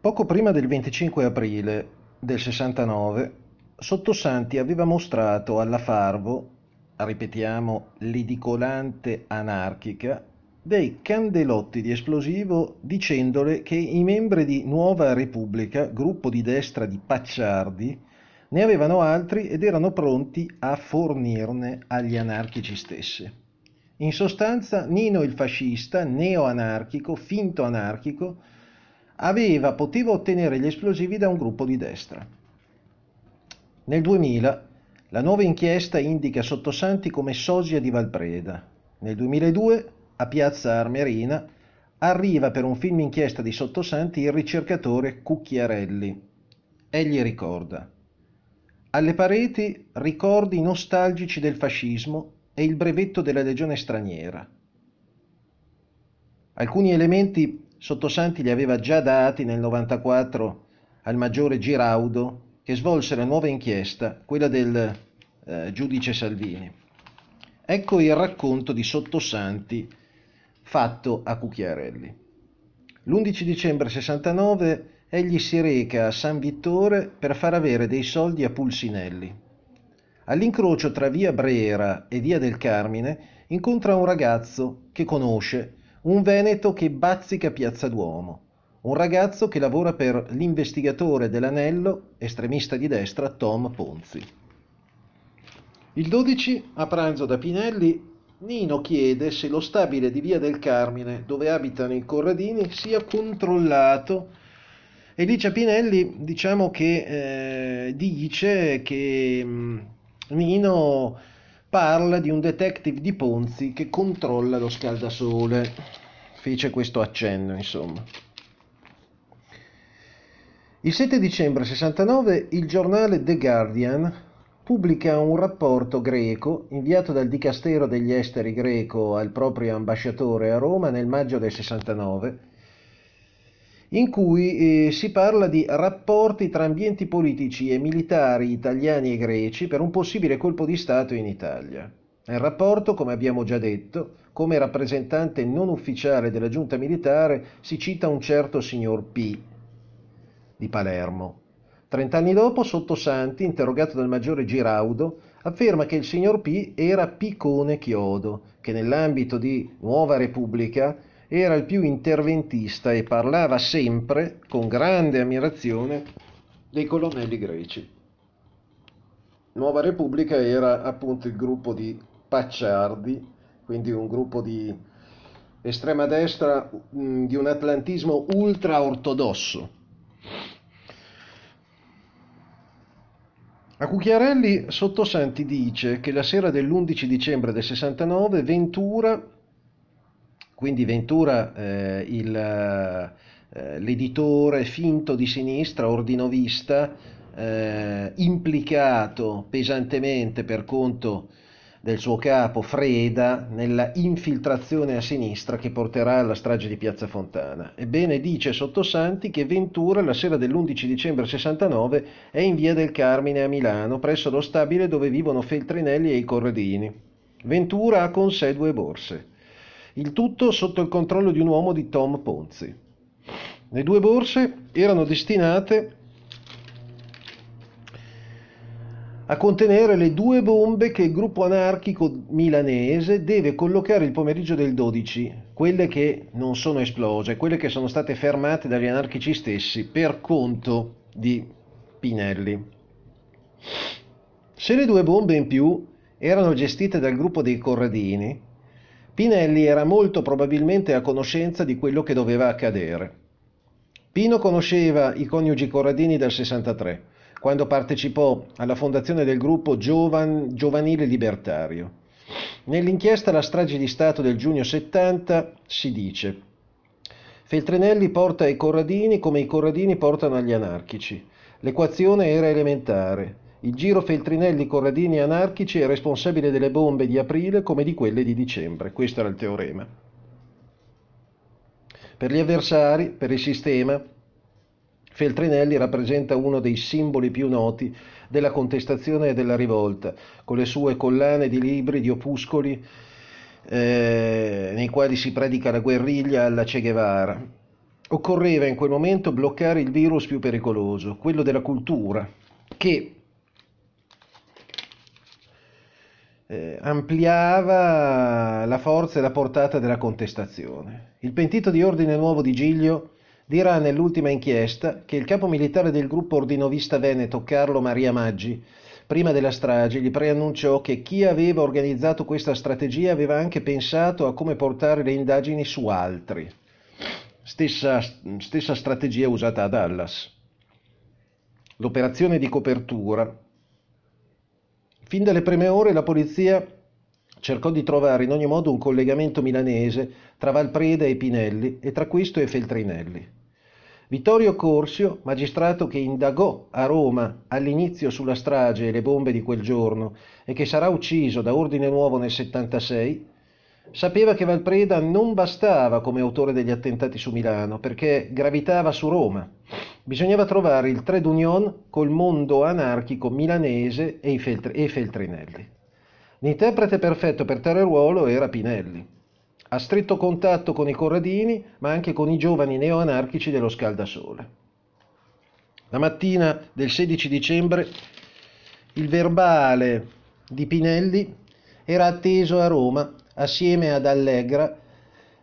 Poco prima del 25 aprile del 69, Sottosanti aveva mostrato alla Farvo, ripetiamo l'edicolante anarchica, dei candelotti di esplosivo dicendole che i membri di Nuova Repubblica, gruppo di destra di Pacciardi, ne avevano altri ed erano pronti a fornirne agli anarchici stessi. In sostanza, Nino il fascista, neo-anarchico, finto anarchico, aveva, poteva ottenere gli esplosivi da un gruppo di destra. Nel 2000 la nuova inchiesta indica Sottosanti come sosia di Valpreda. Nel 2002 a Piazza Armerina arriva per un film inchiesta di Sottosanti il ricercatore Cucchiarelli. Egli ricorda alle pareti ricordi nostalgici del fascismo e il brevetto della legione straniera. Alcuni elementi Sottosanti li aveva già dati nel 94 al maggiore Giraudo che svolse la nuova inchiesta, quella del eh, giudice Salvini. Ecco il racconto di Sottosanti fatto a Cucchiarelli. L'11 dicembre 69 egli si reca a San Vittore per far avere dei soldi a Pulsinelli. All'incrocio tra via Brera e via del Carmine incontra un ragazzo che conosce un veneto che bazzica Piazza Duomo, un ragazzo che lavora per l'investigatore dell'anello, estremista di destra, Tom Ponzi. Il 12, a pranzo da Pinelli, Nino chiede se lo stabile di via del Carmine, dove abitano i Corradini, sia controllato e dice a Pinelli, diciamo che eh, dice che mh, mm, Nino parla di un detective di Ponzi che controlla lo scaldasole. Fece questo accenno, insomma. Il 7 dicembre 69 il giornale The Guardian pubblica un rapporto greco inviato dal Dicastero degli Esteri greco al proprio ambasciatore a Roma nel maggio del 69 in cui eh, si parla di rapporti tra ambienti politici e militari italiani e greci per un possibile colpo di Stato in Italia. Nel rapporto, come abbiamo già detto, come rappresentante non ufficiale della giunta militare si cita un certo signor P di Palermo. Trent'anni dopo, Sottosanti, interrogato dal maggiore Giraudo, afferma che il signor P era Picone Chiodo, che nell'ambito di Nuova Repubblica era il più interventista e parlava sempre con grande ammirazione dei colonnelli greci. Nuova Repubblica era appunto il gruppo di Pacciardi, quindi un gruppo di estrema destra mm, di un atlantismo ultra ortodosso. A Cucchiarelli Sottosanti dice che la sera dell'11 dicembre del 69 Ventura quindi Ventura, eh, il, eh, l'editore finto di sinistra, ordinovista, eh, implicato pesantemente per conto del suo capo Freda nella infiltrazione a sinistra che porterà alla strage di Piazza Fontana. Ebbene dice Sottosanti che Ventura la sera dell'11 dicembre 69 è in via del Carmine a Milano presso lo stabile dove vivono Feltrinelli e i Corredini. Ventura ha con sé due borse. Il tutto sotto il controllo di un uomo di Tom Ponzi. Le due borse erano destinate a contenere le due bombe che il gruppo anarchico milanese deve collocare il pomeriggio del 12, quelle che non sono esplose, quelle che sono state fermate dagli anarchici stessi per conto di Pinelli. Se le due bombe in più erano gestite dal gruppo dei Corradini, Pinelli era molto probabilmente a conoscenza di quello che doveva accadere. Pino conosceva i coniugi Corradini dal 63, quando partecipò alla fondazione del gruppo Giovan, Giovanile Libertario. Nell'inchiesta La strage di Stato del giugno 70 si dice Feltrinelli porta ai Corradini come i Corradini portano agli anarchici. L'equazione era elementare. Il giro Feltrinelli Corradini anarchici è responsabile delle bombe di aprile come di quelle di dicembre. Questo era il teorema. Per gli avversari, per il sistema, Feltrinelli rappresenta uno dei simboli più noti della contestazione e della rivolta, con le sue collane di libri, di opuscoli, eh, nei quali si predica la guerriglia alla Che Guevara. occorreva in quel momento bloccare il virus più pericoloso, quello della cultura, che eh, ampliava la forza e la portata della contestazione. Il pentito di Ordine Nuovo di Giglio dirà nell'ultima inchiesta che il capo militare del gruppo ordinovista veneto Carlo Maria Maggi prima della strage gli preannunciò che chi aveva organizzato questa strategia aveva anche pensato a come portare le indagini su altri. Stessa, stessa strategia usata a Dallas. L'operazione di copertura Fin dalle prime ore la polizia cercò di trovare in ogni modo un collegamento milanese tra Valpreda e Pinelli e tra questo e Feltrinelli. Vittorio Corsio, magistrato che indagò a Roma all'inizio sulla strage e le bombe di quel giorno e che sarà ucciso da Ordine Nuovo nel 76, sapeva che Valpreda non bastava come autore degli attentati su Milano perché gravitava su Roma Bisognava trovare il trade union col mondo anarchico milanese e, Feltr- e Feltrinelli. L'interprete perfetto per tale ruolo era Pinelli. A stretto contatto con i corradini, ma anche con i giovani neoanarchici dello Scaldasole. La mattina del 16 dicembre il verbale di Pinelli era atteso a Roma assieme ad Allegra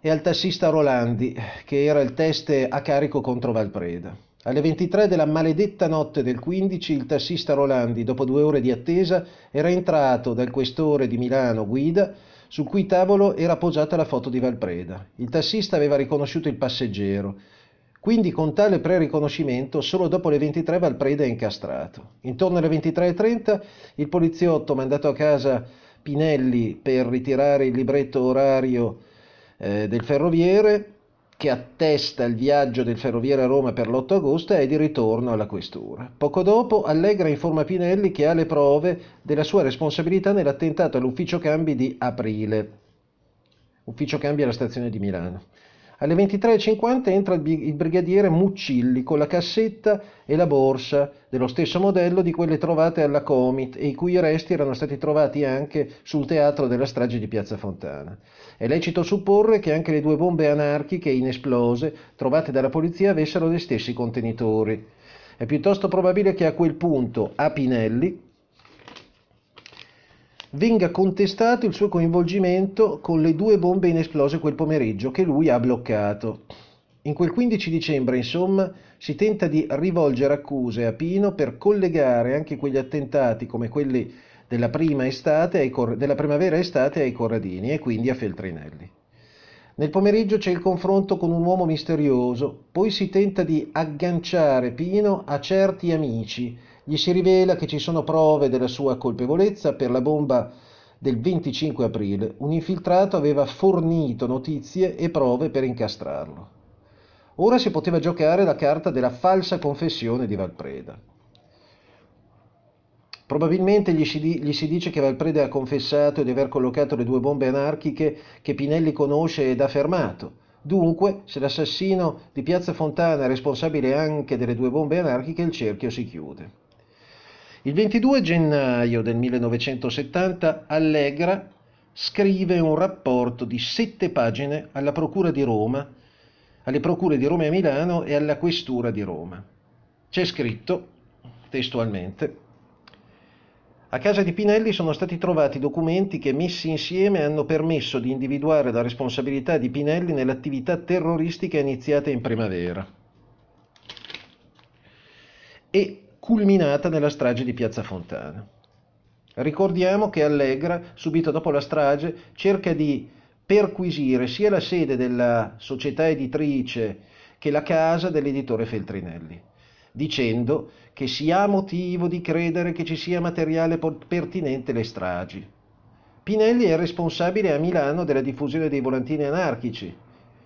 e al tassista Rolandi, che era il teste a carico contro Valpreda. Alle 23 della maledetta notte del 15 il tassista Rolandi, dopo due ore di attesa, era entrato dal questore di Milano Guida, sul cui tavolo era appoggiata la foto di Valpreda. Il tassista aveva riconosciuto il passeggero. Quindi con tale pre-riconoscimento, solo dopo le 23 Valpreda è incastrato. Intorno alle 23.30 il poliziotto mandato a casa Pinelli per ritirare il libretto orario eh, del ferroviere che attesta il viaggio del ferroviere a Roma per l'8 agosto è di ritorno alla questura. Poco dopo Allegra informa Pinelli che ha le prove della sua responsabilità nell'attentato all'ufficio cambi di aprile, ufficio cambi alla stazione di Milano. Alle 23.50 entra il brigadiere Muccilli con la cassetta e la borsa dello stesso modello di quelle trovate alla Comit e i cui resti erano stati trovati anche sul teatro della strage di Piazza Fontana. È lecito supporre che anche le due bombe anarchiche inesplose trovate dalla polizia avessero gli stessi contenitori. È piuttosto probabile che a quel punto a Pinelli venga contestato il suo coinvolgimento con le due bombe inesplose quel pomeriggio che lui ha bloccato. In quel 15 dicembre, insomma, si tenta di rivolgere accuse a Pino per collegare anche quegli attentati come quelli della, prima estate cor- della primavera estate ai Corradini e quindi a Feltrinelli. Nel pomeriggio c'è il confronto con un uomo misterioso, poi si tenta di agganciare Pino a certi amici gli si rivela che ci sono prove della sua colpevolezza per la bomba del 25 aprile. Un infiltrato aveva fornito notizie e prove per incastrarlo. Ora si poteva giocare la carta della falsa confessione di Valpreda. Probabilmente gli si, gli si, dice che Valpreda ha confessato di aver collocato le due bombe anarchiche che Pinelli conosce ed ha fermato. Dunque, se l'assassino di Piazza Fontana è responsabile anche delle due bombe anarchiche, il cerchio si chiude. Il 22 gennaio del 1970 Allegra scrive un rapporto di sette pagine alla Procura di Roma, alle Procure di Roma e Milano e alla Questura di Roma. C'è scritto, testualmente, a casa di Pinelli sono stati trovati documenti che messi insieme hanno permesso di individuare la responsabilità di Pinelli nell'attività terroristica iniziata in primavera. E culminata nella strage di Piazza Fontana. Ricordiamo che Allegra, subito dopo la strage, cerca di perquisire sia la sede della società editrice che la casa dell'editore Feltrinelli, dicendo che si ha motivo di credere che ci sia materiale pertinente alle stragi. Pinelli è responsabile a Milano della diffusione dei volantini anarchici,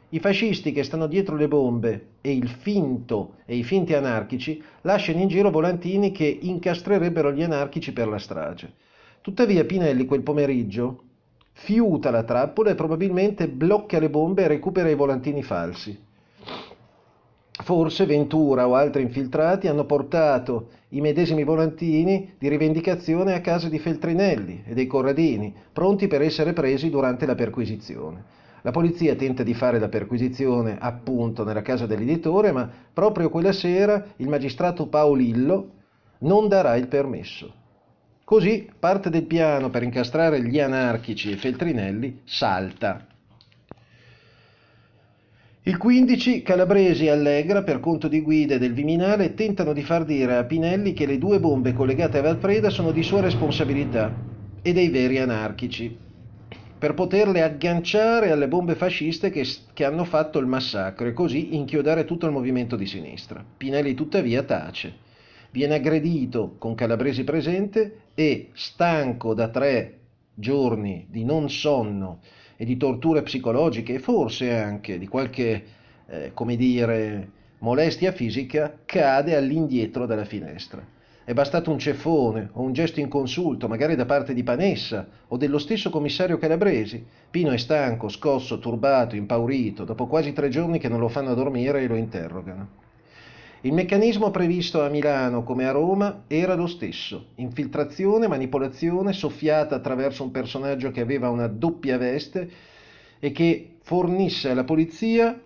i fascisti che stanno dietro le bombe e il finto e i finti anarchici lasciano in giro volantini che incastrerebbero gli anarchici per la strage. Tuttavia Pinelli quel pomeriggio fiuta la trappola e probabilmente blocca le bombe e recupera i volantini falsi. Forse Ventura o altri infiltrati hanno portato i medesimi volantini di rivendicazione a casa di Feltrinelli e dei Corradini, pronti per essere presi durante la perquisizione. La polizia tenta di fare la perquisizione appunto nella casa dell'editore, ma proprio quella sera il magistrato Paolillo non darà il permesso. Così parte del piano per incastrare gli anarchici e Feltrinelli salta. Il 15 Calabresi e Allegra, per conto di guide del Viminale, tentano di far dire a Pinelli che le due bombe collegate a Valpreda sono di sua responsabilità e dei veri anarchici, per poterle agganciare alle bombe fasciste che, che hanno fatto il massacro e così inchiodare tutto il movimento di sinistra. Pinelli tuttavia tace. Viene aggredito con Calabresi presente e, stanco da tre giorni di non sonno e di torture psicologiche e forse anche di qualche, eh, come dire, molestia fisica, cade all'indietro dalla finestra. È bastato un ceffone o un gesto inconsulto, magari da parte di Panessa o dello stesso commissario Calabresi. Pino è stanco, scosso, turbato, impaurito, dopo quasi tre giorni che non lo fanno dormire e lo interrogano. Il meccanismo previsto a Milano come a Roma era lo stesso, infiltrazione, manipolazione soffiata attraverso un personaggio che aveva una doppia veste e che fornisse alla polizia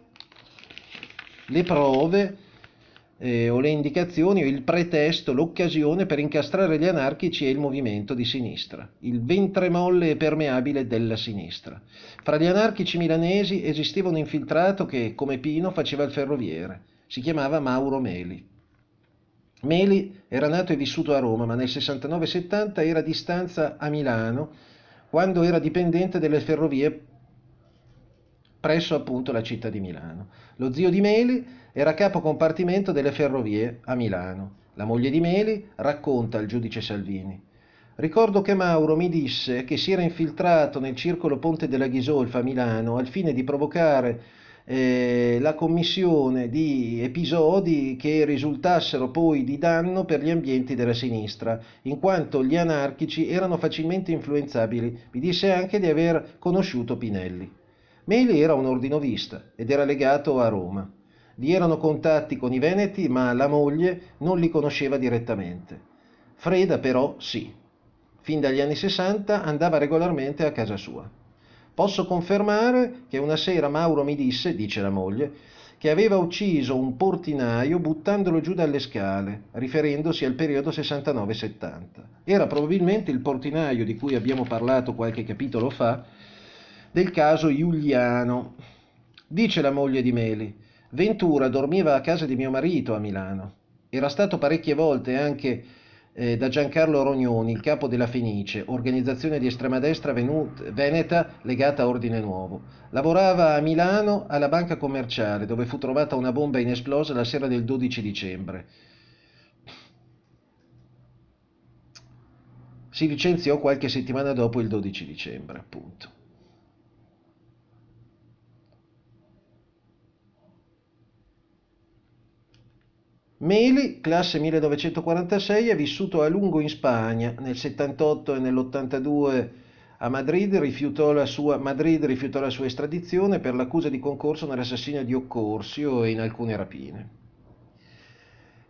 le prove eh, o le indicazioni o il pretesto, l'occasione per incastrare gli anarchici e il movimento di sinistra, il ventre molle e permeabile della sinistra. Fra gli anarchici milanesi esisteva un infiltrato che, come Pino, faceva il ferroviere si chiamava Mauro Meli. Meli era nato e vissuto a Roma, ma nel 69-70 era a distanza a Milano, quando era dipendente delle ferrovie presso appunto la città di Milano. Lo zio di Meli era capo compartimento delle ferrovie a Milano. La moglie di Meli racconta al giudice Salvini. Ricordo che Mauro mi disse che si era infiltrato nel circolo Ponte della Ghisolfa a Milano al fine di provocare eh, la commissione di episodi che risultassero poi di danno per gli ambienti della sinistra, in quanto gli anarchici erano facilmente influenzabili. Mi disse anche di aver conosciuto Pinelli. Meli era un ordinovista ed era legato a Roma. Vi erano contatti con i Veneti, ma la moglie non li conosceva direttamente. Freda però sì. Fin dagli anni 60 andava regolarmente a casa sua. Posso confermare che una sera Mauro mi disse, dice la moglie, che aveva ucciso un portinaio buttandolo giù dalle scale, riferendosi al periodo 69-70. Era probabilmente il portinaio di cui abbiamo parlato qualche capitolo fa, del caso Giuliano. Dice la moglie di Meli, Ventura dormiva a casa di mio marito a Milano. Era stato parecchie volte anche eh, da Giancarlo Rognoni, il capo della Fenice, organizzazione di estrema destra venut- veneta legata a Ordine Nuovo. Lavorava a Milano alla banca commerciale, dove fu trovata una bomba inesplosa la sera del 12 dicembre. Si licenziò qualche settimana dopo il 12 dicembre, appunto. Meli, classe 1946, è vissuto a lungo in Spagna. Nel 78 e nell'82 a Madrid rifiutò, sua, Madrid rifiutò la sua estradizione per l'accusa di concorso nell'assassinio di Occorsio e in alcune rapine.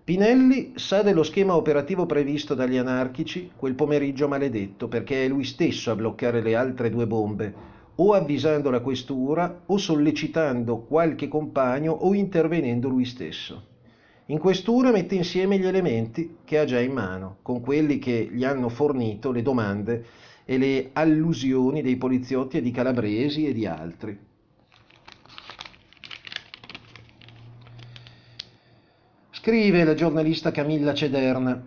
Pinelli sa dello schema operativo previsto dagli anarchici quel pomeriggio maledetto perché è lui stesso a bloccare le altre due bombe, o avvisando la questura o sollecitando qualche compagno o intervenendo lui stesso. In questura mette insieme gli elementi che ha già in mano, con quelli che gli hanno fornito le domande e le allusioni dei poliziotti e di Calabresi e di altri. Scrive la giornalista Camilla Cederna,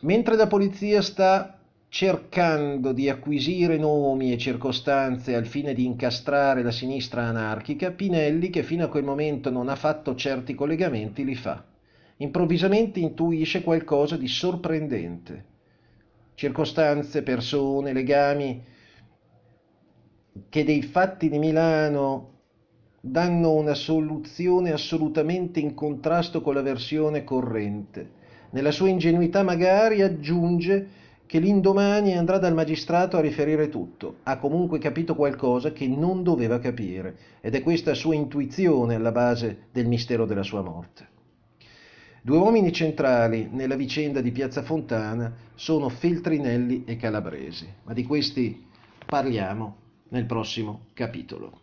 mentre la polizia sta cercando di acquisire nomi e circostanze al fine di incastrare la sinistra anarchica, Pinelli, che fino a quel momento non ha fatto certi collegamenti, li fa improvvisamente intuisce qualcosa di sorprendente. Circostanze, persone, legami che dei fatti di Milano danno una soluzione assolutamente in contrasto con la versione corrente. Nella sua ingenuità magari aggiunge che l'indomani andrà dal magistrato a riferire tutto. Ha comunque capito qualcosa che non doveva capire ed è questa sua intuizione alla base del mistero della sua morte. Due uomini centrali nella vicenda di Piazza Fontana sono Feltrinelli e Calabresi, ma di questi parliamo nel prossimo capitolo.